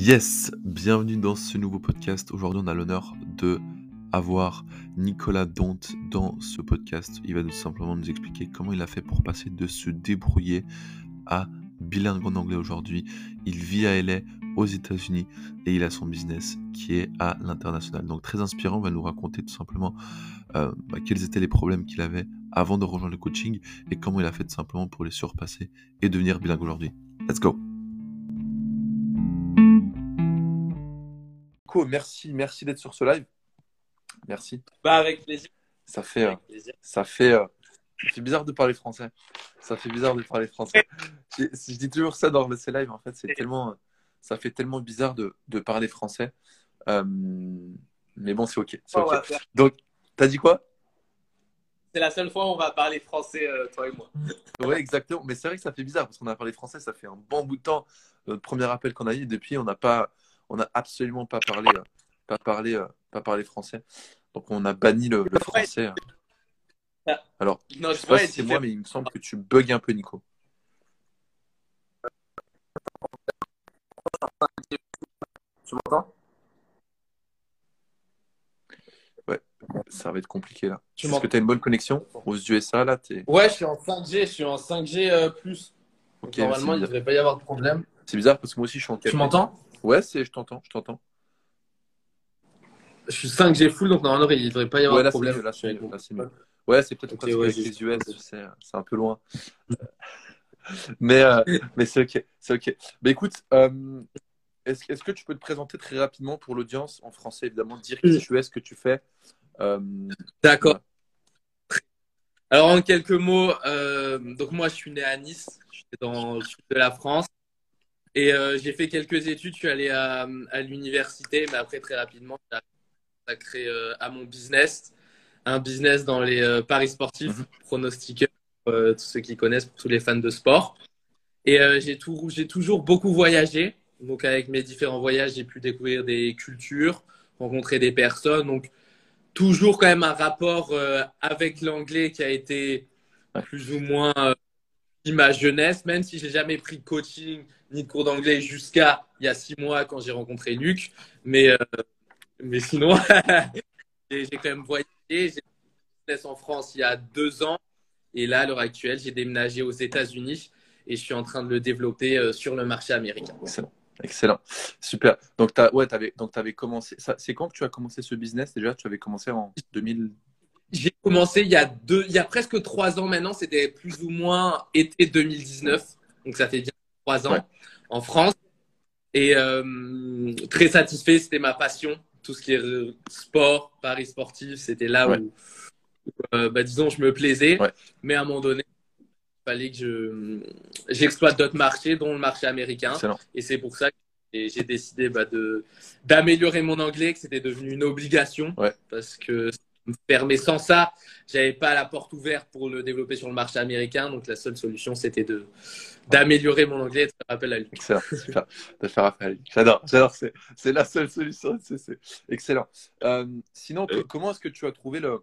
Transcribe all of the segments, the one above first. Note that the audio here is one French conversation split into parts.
Yes, bienvenue dans ce nouveau podcast. Aujourd'hui, on a l'honneur de avoir Nicolas Dont dans ce podcast. Il va tout simplement nous expliquer comment il a fait pour passer de se débrouiller à bilingue en anglais aujourd'hui. Il vit à LA, aux États-Unis, et il a son business qui est à l'international. Donc très inspirant, il va nous raconter tout simplement euh, bah, quels étaient les problèmes qu'il avait avant de rejoindre le coaching et comment il a fait tout simplement pour les surpasser et devenir bilingue aujourd'hui. Let's go merci, merci d'être sur ce live. Merci. Bah, avec plaisir. Ça fait, euh, ça fait, euh, c'est bizarre de parler français. Ça fait bizarre de parler français. je, je dis toujours ça dans ces lives. En fait, c'est tellement, ça fait tellement bizarre de, de parler français. Euh, mais bon, c'est ok. Oh, Donc, t'as dit quoi? C'est la seule fois où on va parler français, toi et moi. Oui, exactement. Mais c'est vrai que ça fait bizarre parce qu'on a parlé français. Ça fait un bon bout de temps. Notre premier appel qu'on a eu depuis, on n'a pas on n'a absolument pas parlé, euh, pas parlé, euh, pas parlé français. Donc on a banni le, français. Hein. Ah. Alors, non, je sais pas si c'est moi, mais il me semble que tu bugs un peu, Nico. Tu m'entends? Ouais, ça va être compliqué là. Est-ce que tu as une bonne connexion aux USA là? Ouais, je suis en 5G, je suis en 5G euh, plus. normalement, il ne devrait pas y avoir de problème. C'est bizarre parce que moi aussi je suis en 4 Tu m'entends? Ouais, c'est, je t'entends, je t'entends. Je suis 5G full, donc normalement, il ne devrait pas y avoir de problème. Mieux, là, c'est mieux, là, c'est mieux. Ouais, c'est peut-être okay, ouais, avec les US, c'est un peu loin. mais euh, mais c'est ok. C'est ok. Mais écoute, euh, est-ce, est que tu peux te présenter très rapidement pour l'audience, en français évidemment, dire qui tu es, ce que tu fais euh, D'accord. Alors en quelques mots, donc moi je suis né à Nice, je suis dans le sud de la France. Et euh, j'ai fait quelques études, je suis allé à, à l'université, mais après très rapidement, j'ai consacré euh, à mon business, un business dans les euh, paris sportifs, mm pronostiqueurs, tous ceux qui connaissent, pour tous les fans de sport. Et j'ai toujours beaucoup voyagé. Donc avec mes différents voyages, j'ai pu découvrir des cultures, rencontrer des personnes. Donc toujours quand même un rapport avec l'anglais qui a été plus ou moins ma jeunesse, même si j'ai jamais pris de coaching ni de cours d'anglais jusqu'à il y a six mois quand j'ai rencontré Luc. Mais, euh, mais sinon, j'ai quand même voyagé. J'ai business en France il y a deux ans. Et là, à l'heure actuelle, j'ai déménagé aux États-Unis et je suis en train de le développer euh, sur le marché américain. Excellent. Excellent. Super. Donc, tu ouais, avais, avais commencé. C'est quand que tu as commencé ce business? Déjà Tu avais commencé en 2000 J'ai commencé il y, a deux, il y a presque trois ans maintenant. C'était plus ou moins été 2019. Donc, ça fait bien trois ans en France. Et euh, très satisfait, c'était ma passion. Tout ce qui est euh, sport, paris sportif, c'était là où, euh, bah, disons, je me plaisais. Mais à un moment donné, il fallait que je, j'exploite d'autres marchés, dont le marché américain. Et c'est pour ça que j'ai décidé bah, de, d'améliorer mon anglais, que c'était devenu une obligation. Parce que permet sans ça, j'avais pas la porte ouverte pour le développer sur le marché américain. Donc la seule solution, c'était de d'améliorer mon anglais et de faire appel à lui. Excellent, super. De faire appel à lui. J'adore, j'adore. C'est la seule solution. C'est excellent. Euh, sinon, comment est-ce que tu as trouvé le,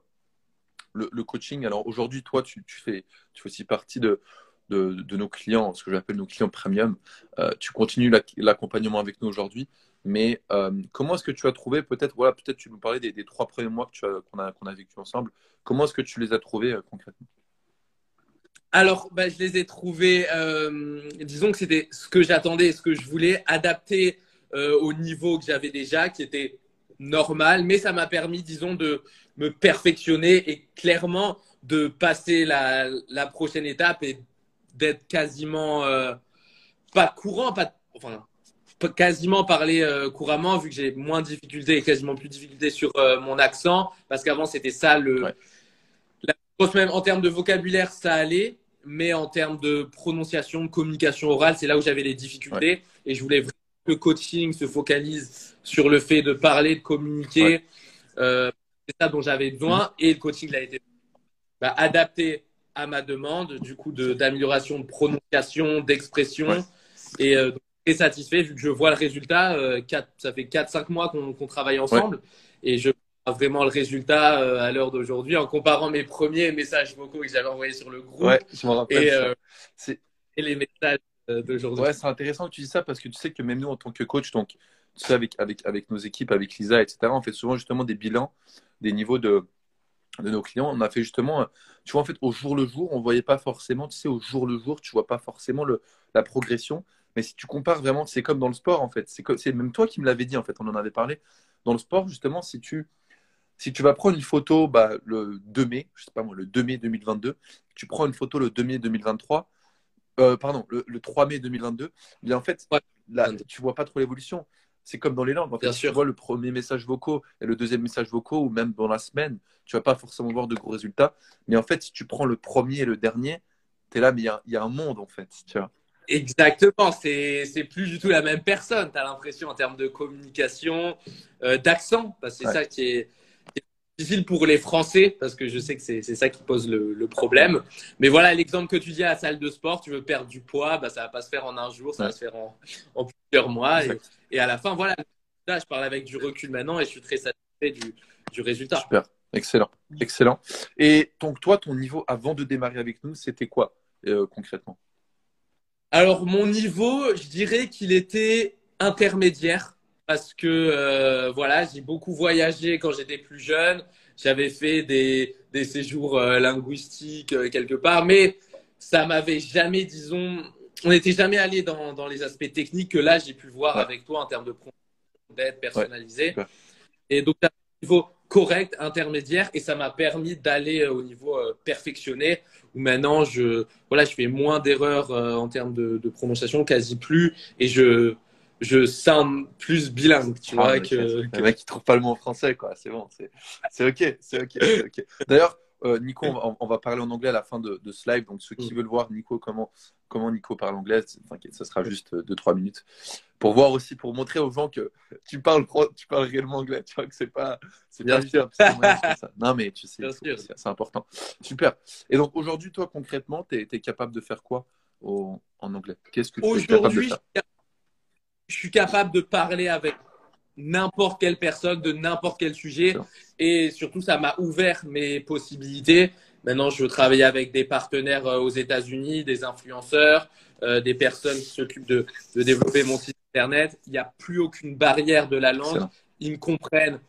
le, coaching? Alors aujourd'hui, toi, tu, tu, fais, tu fais aussi partie de, de, de nos clients, ce que j'appelle nos clients premium. Euh, tu continues l'accompagnement avec nous aujourd'hui. Mais euh, comment est-ce que tu as trouvé, peut-être, voilà, peut-être tu nous parlais des, trois premiers mois qu'on a, vécu ensemble. Comment est-ce que tu les as trouvés euh, concrètement? Alors, bah, je les ai trouvés, euh, disons que c'était ce que j'attendais, ce que je voulais, adapter au niveau que j'avais déjà, qui était normal, mais ça m'a permis, disons, de me perfectionner et clairement de passer la, la prochaine étape et d'être quasiment pas courant, pas, enfin, quasiment parler euh, couramment vu que j'ai moins de difficultés et quasiment plus de difficultés sur euh, mon accent parce qu'avant c'était ça le la même en termes de vocabulaire ça allait mais en termes de prononciation de communication orale c'est là où j'avais les difficultés. Et je voulais vraiment que le coaching se focalise sur le fait de parler de communiquer euh, c'est ça dont j'avais besoin. Et le coaching a été bah, adapté à ma demande du coup d'amélioration de, prononciation d'expression. Et très satisfait vu que je vois le résultat. Euh, ça fait 4-5 mois qu'on travaille ensemble et je vois vraiment le résultat euh, à l'heure d'aujourd'hui en comparant mes premiers messages vocaux que j'avais envoyés sur le groupe ouais, je rappelle et, euh, et, les messages d'aujourd'hui. Ouais, c'est intéressant que tu dis ça parce que tu sais que même nous, en tant que coach, donc, tu sais, avec, avec, avec nos équipes, avec Lisa, etc., on fait souvent justement des bilans des niveaux de, de nos clients. On a fait justement, tu vois, en fait, au jour le jour, on ne voyait pas forcément, tu sais, au jour le jour, tu vois pas forcément le, la progression. Mais si tu compares vraiment, c'est comme dans le sport, en fait. C'est même toi qui me l'avais dit, en fait, on en avait parlé. Dans le sport, justement, si tu, si tu vas prendre une photo bah, le 2 mai, je sais pas moi, le 2 mai 2022, tu prends une photo le 2 mai 2023, euh, pardon, le, 3 mai 2022, bien en fait, là, tu vois pas trop l'évolution. C'est comme dans les langues. En fait, tu vois le premier message vocaux et le deuxième message vocaux, ou même dans la semaine, tu vas pas forcément voir de gros résultats. Mais en fait, si tu prends le premier et le dernier, tu es là, mais il y, y, a un monde, en fait. Tu vois. Exactement, c'est plus du tout la même personne. Tu as l'impression en termes de communication, euh, d'accent, parce que c'est ça qui est, difficile pour les Français, parce que je sais que c'est ça qui pose le, le, problème. Mais voilà, l'exemple que tu dis à la salle de sport, tu veux perdre du poids, bah, ça va pas se faire en un jour, ça va se faire en, en plusieurs mois. Et, et, à la fin, voilà, là, je parle avec du recul maintenant et je suis très satisfait du, du résultat. Super, excellent, excellent. Et donc toi, ton niveau avant de démarrer avec nous, c'était quoi euh, concrètement? Alors, mon niveau, je dirais qu'il était intermédiaire parce que euh, voilà, j'ai beaucoup voyagé quand j'étais plus jeune. J'avais fait des, des séjours euh, linguistiques euh, quelque part, mais ça m'avait jamais, disons, on n'était jamais allé dans, dans, les aspects techniques que là j'ai pu voir avec toi en termes de d'aide personnalisée. Et donc, un niveau correct, intermédiaire, et ça m'a permis d'aller au niveau perfectionné où maintenant je, voilà, je fais moins d'erreurs euh, en termes de, de, prononciation, quasi plus, et je, je sens plus bilingue, tu vois. Que, Le mec qui trouve pas le mot en français, quoi. C'est bon, c'est ok, c'est ok, ok. D'ailleurs, euh, Nico, on va, parler en anglais à la fin de, de ce live. Donc, ceux qui mm. veulent voir Nico, comment, comment Nico parle anglais, t'inquiète, ça sera juste 2-3 euh, minutes. Pour voir aussi, pour montrer aux gens que tu parles, tu parles réellement anglais. Tu vois que c'est pas, c'est bien sûr. Non, mais tu sais, c'est important. Super. Et donc, aujourd'hui, toi, concrètement, tu es, capable de faire quoi au, en anglais? Qu'est-ce que tu es capable de faire? Je suis capable de parler avec n'importe quelle personne de n'importe quel sujet. Et surtout, ça m'a ouvert mes possibilités. Maintenant, je veux travailler avec des partenaires euh, aux États-Unis, des influenceurs, euh, des personnes qui s'occupent de, de, développer mon site internet. Il n'y a plus aucune barrière de la langue. Ils me comprennent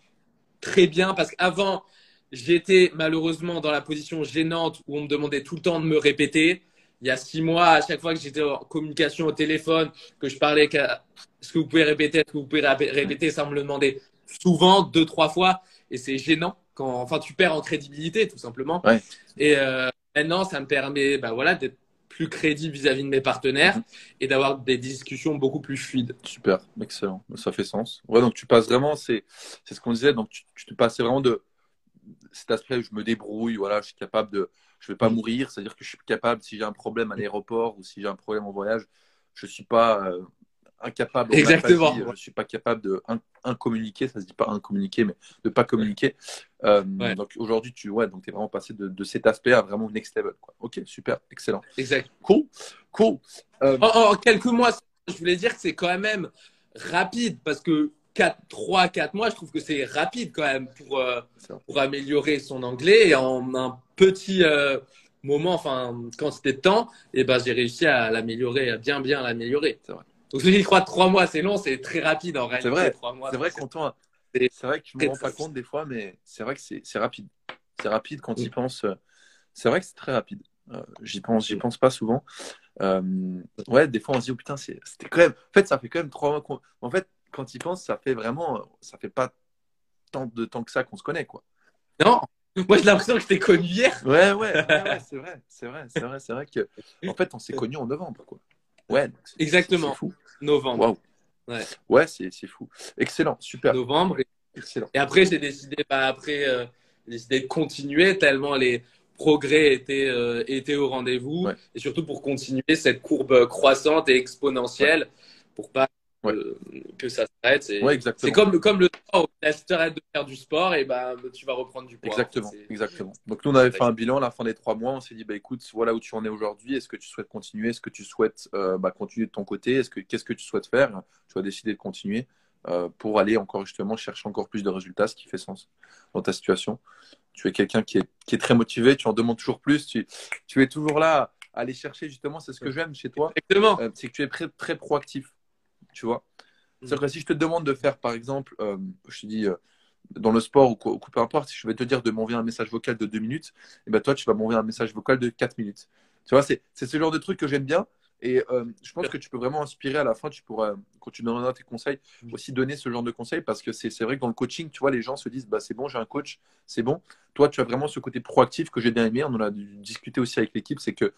très bien parce qu'avant, j'étais malheureusement dans la position gênante où on me demandait tout le temps de me répéter il y a six mois, à chaque fois que j'étais en communication au téléphone, que je parlais, est-ce que vous pouvez répéter, est-ce que vous pouvez répéter, ça me le demandait souvent, deux, trois fois, et c'est gênant quand, enfin, tu perds en crédibilité, tout simplement. Et euh, maintenant, ça me permet, bah voilà, d'être plus crédible vis-à-vis de mes partenaires mm-hmm. et d'avoir des discussions beaucoup plus fluides. Super, excellent, ça fait sens. Ouais, donc tu passes vraiment, c'est, c'est ce qu'on disait, donc tu, tu te passais vraiment de cet aspect où je me débrouille, voilà, je suis capable de, je vais pas mourir, c'est-à-dire que je suis capable, si j'ai un problème à l'aéroport ou si j'ai un problème en voyage, je suis pas euh, incapable. Exactement. Je suis pas capable de incommuniquer, ça se dit pas incommuniquer, mais de pas communiquer. Euh, donc aujourd'hui, tu ouais, donc es vraiment passé de, cet aspect à vraiment next level. Quoi. Ok, super, excellent. Exact. Cool, cool. Euh, en, quelques mois, je voulais dire que c'est quand même rapide parce que 4, 3, 4 mois, je trouve que c'est rapide quand même pour, pour améliorer son anglais et en un petit euh, moment, enfin, quand c'était temps, et eh ben, j'ai réussi à l'améliorer, à bien, bien l'améliorer. Donc, je crois trois mois, c'est long, c'est très rapide en réalité. C'est vrai, c'est vrai, c'est vrai que je me rends pas compte des fois, mais c'est vrai que c'est rapide. C'est rapide quand il pense. Euh, c'est vrai que c'est très rapide. Euh, j'y pense, j'y pense pas souvent. ouais, des fois on se dit oh putain, c'était quand même. En fait, ça fait quand même trois mois. En fait, quand il pense, ça fait vraiment, ça fait pas tant de temps que ça qu'on se connaît, quoi. Non, moi, j'ai l'impression que je t'ai connu hier. Ouais, ouais, c'est vrai, c'est vrai, c'est vrai, c'est vrai que, en fait, on s'est connu en novembre, quoi. Ouais. Exactement. fou. Novembre. Ouais. Ouais, c'est fou. Excellent, super. Novembre. Et, Excellent. Et après, j'ai décidé, bah, après, euh, décidé de continuer tellement les progrès étaient, euh, étaient au rendez-vous et surtout pour continuer cette courbe croissante et exponentielle pour pas que ça s'arrête. C'est comme, comme le sport, si tu arrêtes de faire du sport, et ben, tu vas reprendre du poids. Exactement, exactement. Donc nous, on avait fait un bilan à la fin des trois mois. On s'est dit, bah, écoute, voilà où tu en es aujourd'hui. Est-ce que tu souhaites continuer Est-ce que tu souhaites euh, bah, continuer de ton côté Est-ce que Qu'est-ce que tu souhaites faire? Tu as décidé de continuer euh, pour aller encore justement chercher encore plus de résultats, ce qui fait sens dans ta situation. Tu es quelqu'un qui est, qui est très motivé, tu en demandes toujours plus, tu, tu es toujours là aller chercher justement, c'est ce que j'aime chez toi, Exactement. euh, c'est que tu es très, très proactif. Tu vois Mm. C'est-à-dire que si je te demande de faire, par exemple, euh, je te dis, euh, dans le sport ou, ou peu importe, si je vais te dire de m'envoyer un message vocal de deux minutes, et ben toi, tu vas m'envoyer un message vocal de quatre minutes. Tu vois, c'est c'est ce genre de truc que j'aime bien. Et euh, je pense que tu peux vraiment inspirer à la fin. Tu pourras, quand tu donneras tes conseils, Mm. aussi donner ce genre de conseils parce que c'est c'est vrai que dans le coaching, tu vois, les gens se disent bah, c'est bon, j'ai un coach, c'est bon. Toi, tu as vraiment ce côté proactif que j'ai bien aimé. On en a discuté aussi avec l'équipe. C'est que,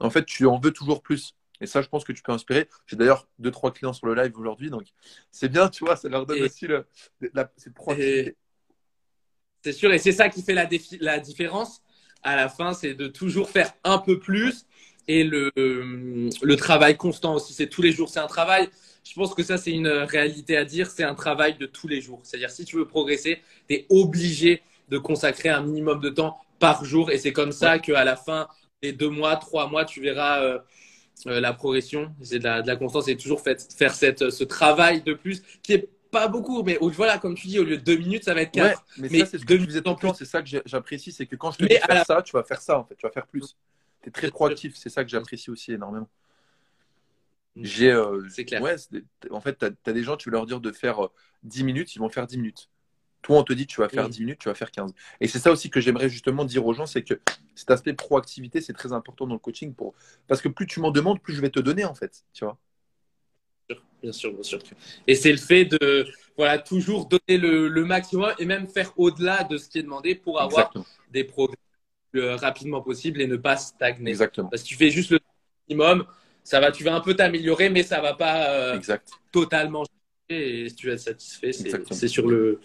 en fait, tu en veux toujours plus. Et ça, je pense que tu peux inspirer. J'ai d'ailleurs deux, trois clients sur le live aujourd'hui. Donc, c'est bien, tu vois, ça leur donne Et- aussi le, la, cette proactivité. C'est sûr, et c'est ça qui fait la, défi- la différence à la fin, c'est de toujours faire un peu plus et le, le travail constant aussi. C'est tous les jours, c'est un travail. Je pense que ça, c'est une réalité à dire. C'est un travail de tous les jours. C'est-à-dire, si tu veux progresser, tu es obligé de consacrer un minimum de temps par jour. Et c'est comme ça qu'à la fin des deux mois, trois mois, tu verras euh, euh, la progression. C'est de la, de la constance et toujours fait, faire cette, ce travail de plus qui est pas beaucoup, mais voilà, comme tu dis, au lieu de deux minutes, ça va être Ouais, quatre. mais, Mais ça, c'est ce que deux tu disais en. C'est ça que j'apprécie. C'est que quand je te Mais dis faire la- ça, tu vas faire ça, en fait. Tu vas faire plus. Tu es très proactif. C'est ça que j'apprécie aussi énormément. Mm. J'ai, euh, C'est clair. Ouais, en fait, tu as, des gens, tu veux leur dire de faire euh, 10 minutes, ils vont faire 10 minutes. Toi, on te dit, tu vas faire Mm. 10 minutes, tu vas faire 15. Et c'est ça aussi que j'aimerais justement dire aux gens, c'est que cet aspect proactivité, c'est très important dans le coaching. Pour... Parce que plus tu m'en demandes, plus je vais te donner, en fait. Tu vois Bien sûr, bien sûr. Et c'est le fait de voilà, toujours donner le, le maximum et même faire au-delà de ce qui est demandé pour avoir Exactement. des progrès le plus rapidement possible et ne pas stagner. Exactement. Parce que tu fais juste le minimum, ça va, tu vas un peu t'améliorer, mais ça va pas euh, Exact. totalement changer. Et si tu vas être satisfait, c'est sur le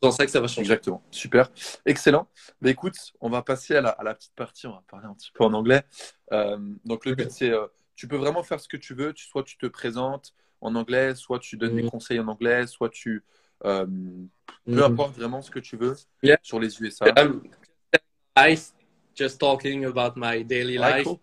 dans ça que ça va changer. Exactement. Super. Excellent. Bah, écoute, on va passer à la, à la petite partie. On va parler un petit peu en anglais. Euh, donc, le but, c'est euh, tu peux vraiment faire ce que tu veux. Tu, soit tu te présentes en anglais, soit tu donnes des Mhm. conseils en anglais, soit tu. euh, peu Mhm. importe vraiment ce que tu veux Yeah. sur les USA. Um, life, just talking about my daily Ouais, life. cool.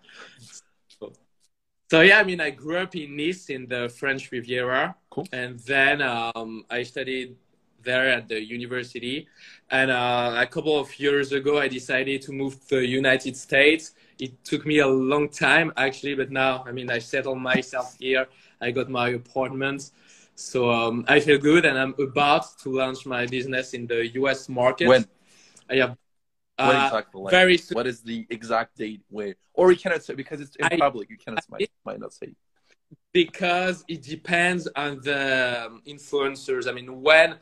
So yeah, I mean, I grew up in Nice in the French Riviera, Cool. and then um, I studied there at the university. And uh, a couple of years ago, I decided to move to the United States. It took me a long time actually, but now, I mean, I settled myself here. I got my apartment, so um, I feel good, and I'm about to launch my business in the U.S. market. When? I have uh, exactly? Like, very soon. what is the exact date where? Or you cannot say because it's in I- public. You cannot I- might, might not say. because it depends on the um, influencers. I mean, when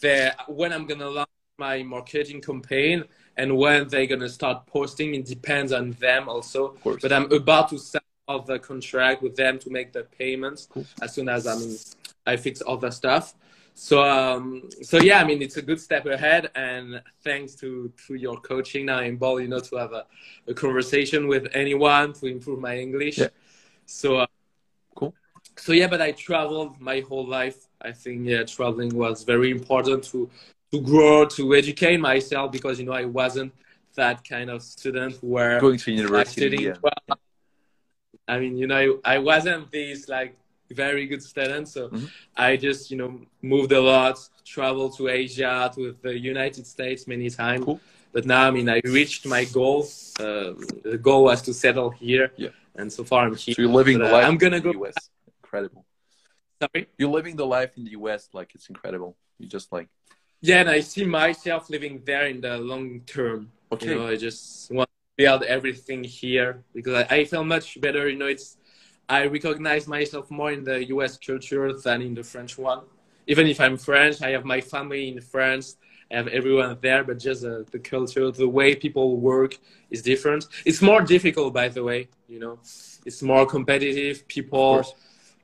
they when I'm gonna launch my marketing campaign and when they're gonna start posting, it depends on them also. Of course. But I'm about to sign off the contract with them to make the payments Cool. as soon as I mean I fix all the stuff. So um, so yeah, I mean it's a good step ahead, and thanks to to your coaching now in ball, you know, to have a, a conversation with anyone to improve my English. Yeah. So uh, Cool. so yeah, but I traveled my whole life. I think yeah, traveling was very important to to grow, to educate myself because you know I wasn't that kind of student where Going to I university. Yeah. well. I mean, you know, I wasn't this like very good student, so Mhm. I just you know moved a lot, traveled to Asia, to the United States many times. Cool. But now, I mean, I reached my goal. Um, the goal was to settle here, Yeah. and so far I'm here. So you're living But, the uh, life I'm gonna in go. the US. Incredible. Sorry. You're living the life in the US like it's incredible. You just like Yeah, and I see myself living there in the long term. okay. You know, I just want to build everything here because I, I feel much better. You know, it's I recognize myself more in the U.S. culture than in the French one. Even if I'm French, I have my family in France. I have everyone there, but just uh, the culture, the way people work is different. It's more difficult, by the way. You know, it's more competitive. People.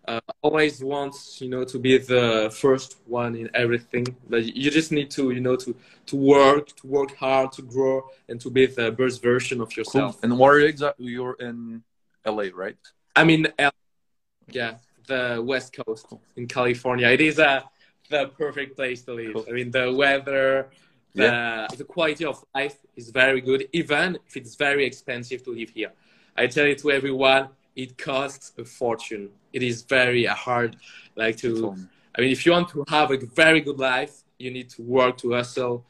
Uh, always wants you know to be the first one in everything but you just need to you know to to work to work hard to grow and to be the best version of Cool. yourself And where are you exactly? You're in LA, right? i mean L- yeah the west coast in california it is a the perfect place to live Cool. i mean the weather the, the quality of life is very good even if it's very expensive to live here i tell it to everyone it costs a fortune it is very hard like to I mean, if you want to have a very good life, you need to work to hustle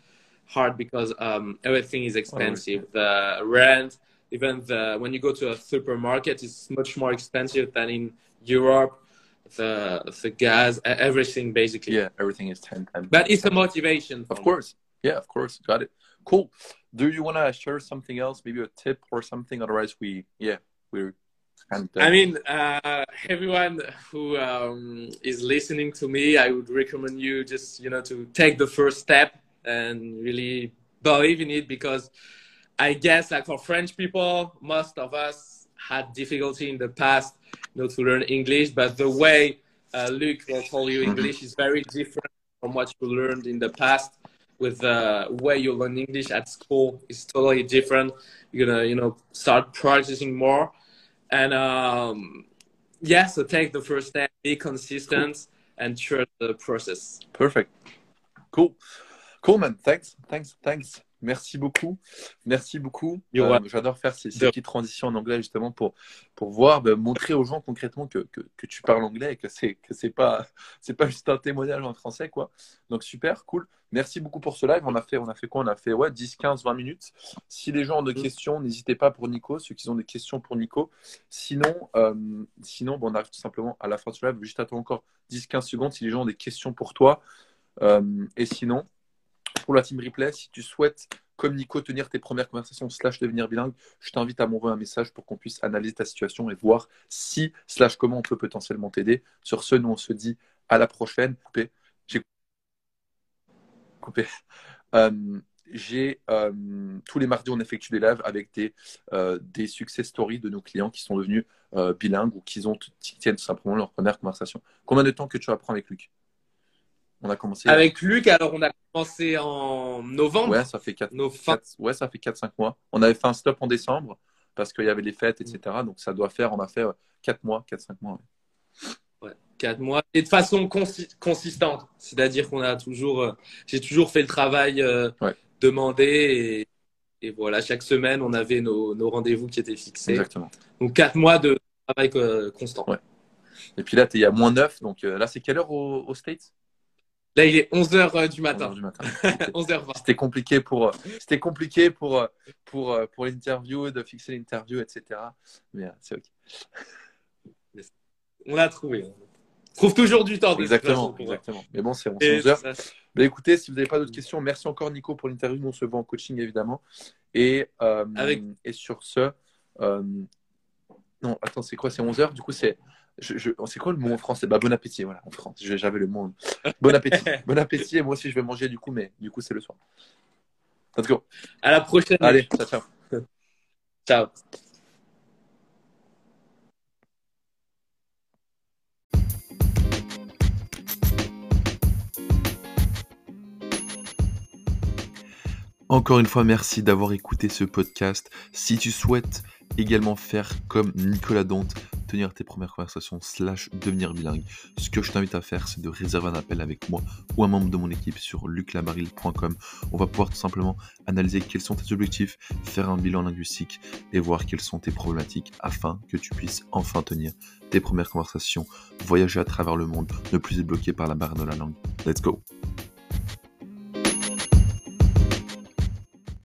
hard because um, everything is expensive. The rent even the, when you go to a supermarket, it's much more expensive than in Europe. The the gas, everything basically. Yeah, everything is 10 times. But it's a motivation. Of me. course. Yeah, of course. Got it. Cool. Do you want to share something else, maybe a tip or something? Otherwise, we, yeah, we're kind of. I mean, uh, everyone who um, is listening to me, I would recommend you just you know to take the first step and really believe in it because I guess like for French people, most of us had difficulty in the past, you know, to learn English. But the way uh, Luke will tell you English is very different from what you learned in the past. With the way you learn English at school is totally different. You're gonna you know start practicing more and um, yeah, so take the first step, be consistent, and trust the process. Perfect. Cool. Cool, man. Thanks. Thanks. Thanks. Merci beaucoup. Merci beaucoup. Euh. J'adore faire ces, petites transitions en anglais justement pour, pour voir, ben, montrer aux gens concrètement que, que, que tu parles anglais et que c'est que c'est pas c'est pas juste un témoignage en français quoi. Donc super, cool. Merci beaucoup pour ce live. On a fait on a fait quoi? On a fait ouais 10 15 20 minutes. Si les gens ont des Mm. questions, n'hésitez pas pour Nico, ceux qui ont des questions pour Nico. Sinon euh, sinon bon, on arrive tout simplement à la fin de ce live, juste attends encore 10 15 secondes si les gens ont des questions pour toi. Euh, et sinon pour la team replay, si tu souhaites, comme Nico, tenir tes premières conversations slash devenir bilingue, je t'invite à m'envoyer un message pour qu'on puisse analyser ta situation et voir si slash comment on peut potentiellement t'aider. Sur ce, nous on se dit à la prochaine. Coupé. J'ai coupé. Euh, j'ai euh, tous les mardis on effectue des lives avec des, euh, des success stories de nos clients qui sont devenus bilingues ou qui, ont, tiennent tout simplement leur première conversation. Combien de temps que tu apprends avec Luc? On a commencé. Avec Luc, alors on a commencé en novembre, Ouais, ça fait 4 nos fins- Quatre- ouais, ça fait 4-5 mois. On avait fait un stop en décembre parce qu'il y avait les fêtes, etc. Donc ça doit faire, on a fait 4 mois, 4-5 mois. ouais. ouais, quatre mois, et de façon consi- consistante. C'est-à-dire qu'on a toujours, euh, j'ai toujours fait le travail euh, Ouais. demandé et, et voilà, chaque semaine on avait nos, nos rendez-vous qui étaient fixés. Exactement. Donc quatre mois de travail euh, constant. Ouais. Et puis là, tu es il y a moins 9. Donc là, c'est quelle heure aux, aux States? Là il est 11h du 11 matin, heures du matin. 11h20. C'était compliqué pour, euh, c'était compliqué pour, euh, pour, euh, pour l'interview, de fixer l'interview, etc. Mais euh, c'est OK. On a trouvé. On trouve toujours du temps. Exactement, façon, exactement. Mais bon, c'est on- Et c'est 11 heures. ça, Bah, écoutez, si vous n'avez pas d'autres questions, merci encore Nico pour l'interview. Nous, on se voit en coaching évidemment. Et, euh, Avec- et sur ce, euh, non, attends, c'est quoi? C'est 11h Du coup, c'est. Je, je- c'est quoi le mot en français? Bah, Bon appétit, voilà, en France. J'avais le mot. Bon appétit. bon appétit. Et moi aussi, je vais manger du coup, mais du coup, c'est le soir. Let's go. À la prochaine. Allez, ciao, ciao. Ciao. Encore une fois, merci d'avoir écouté ce podcast. Si tu souhaites également faire comme Nicolas Dante, tes premières conversations slash devenir bilingue, ce que je t'invite à faire, c'est de réserver un appel avec moi ou un membre de mon équipe sur luclamaril.com. On va pouvoir tout simplement analyser quels sont tes objectifs, faire un bilan linguistique et voir quelles sont tes problématiques afin que tu puisses enfin tenir tes premières conversations, voyager à travers le monde, ne plus être bloqué par la barre de la langue. Let's go!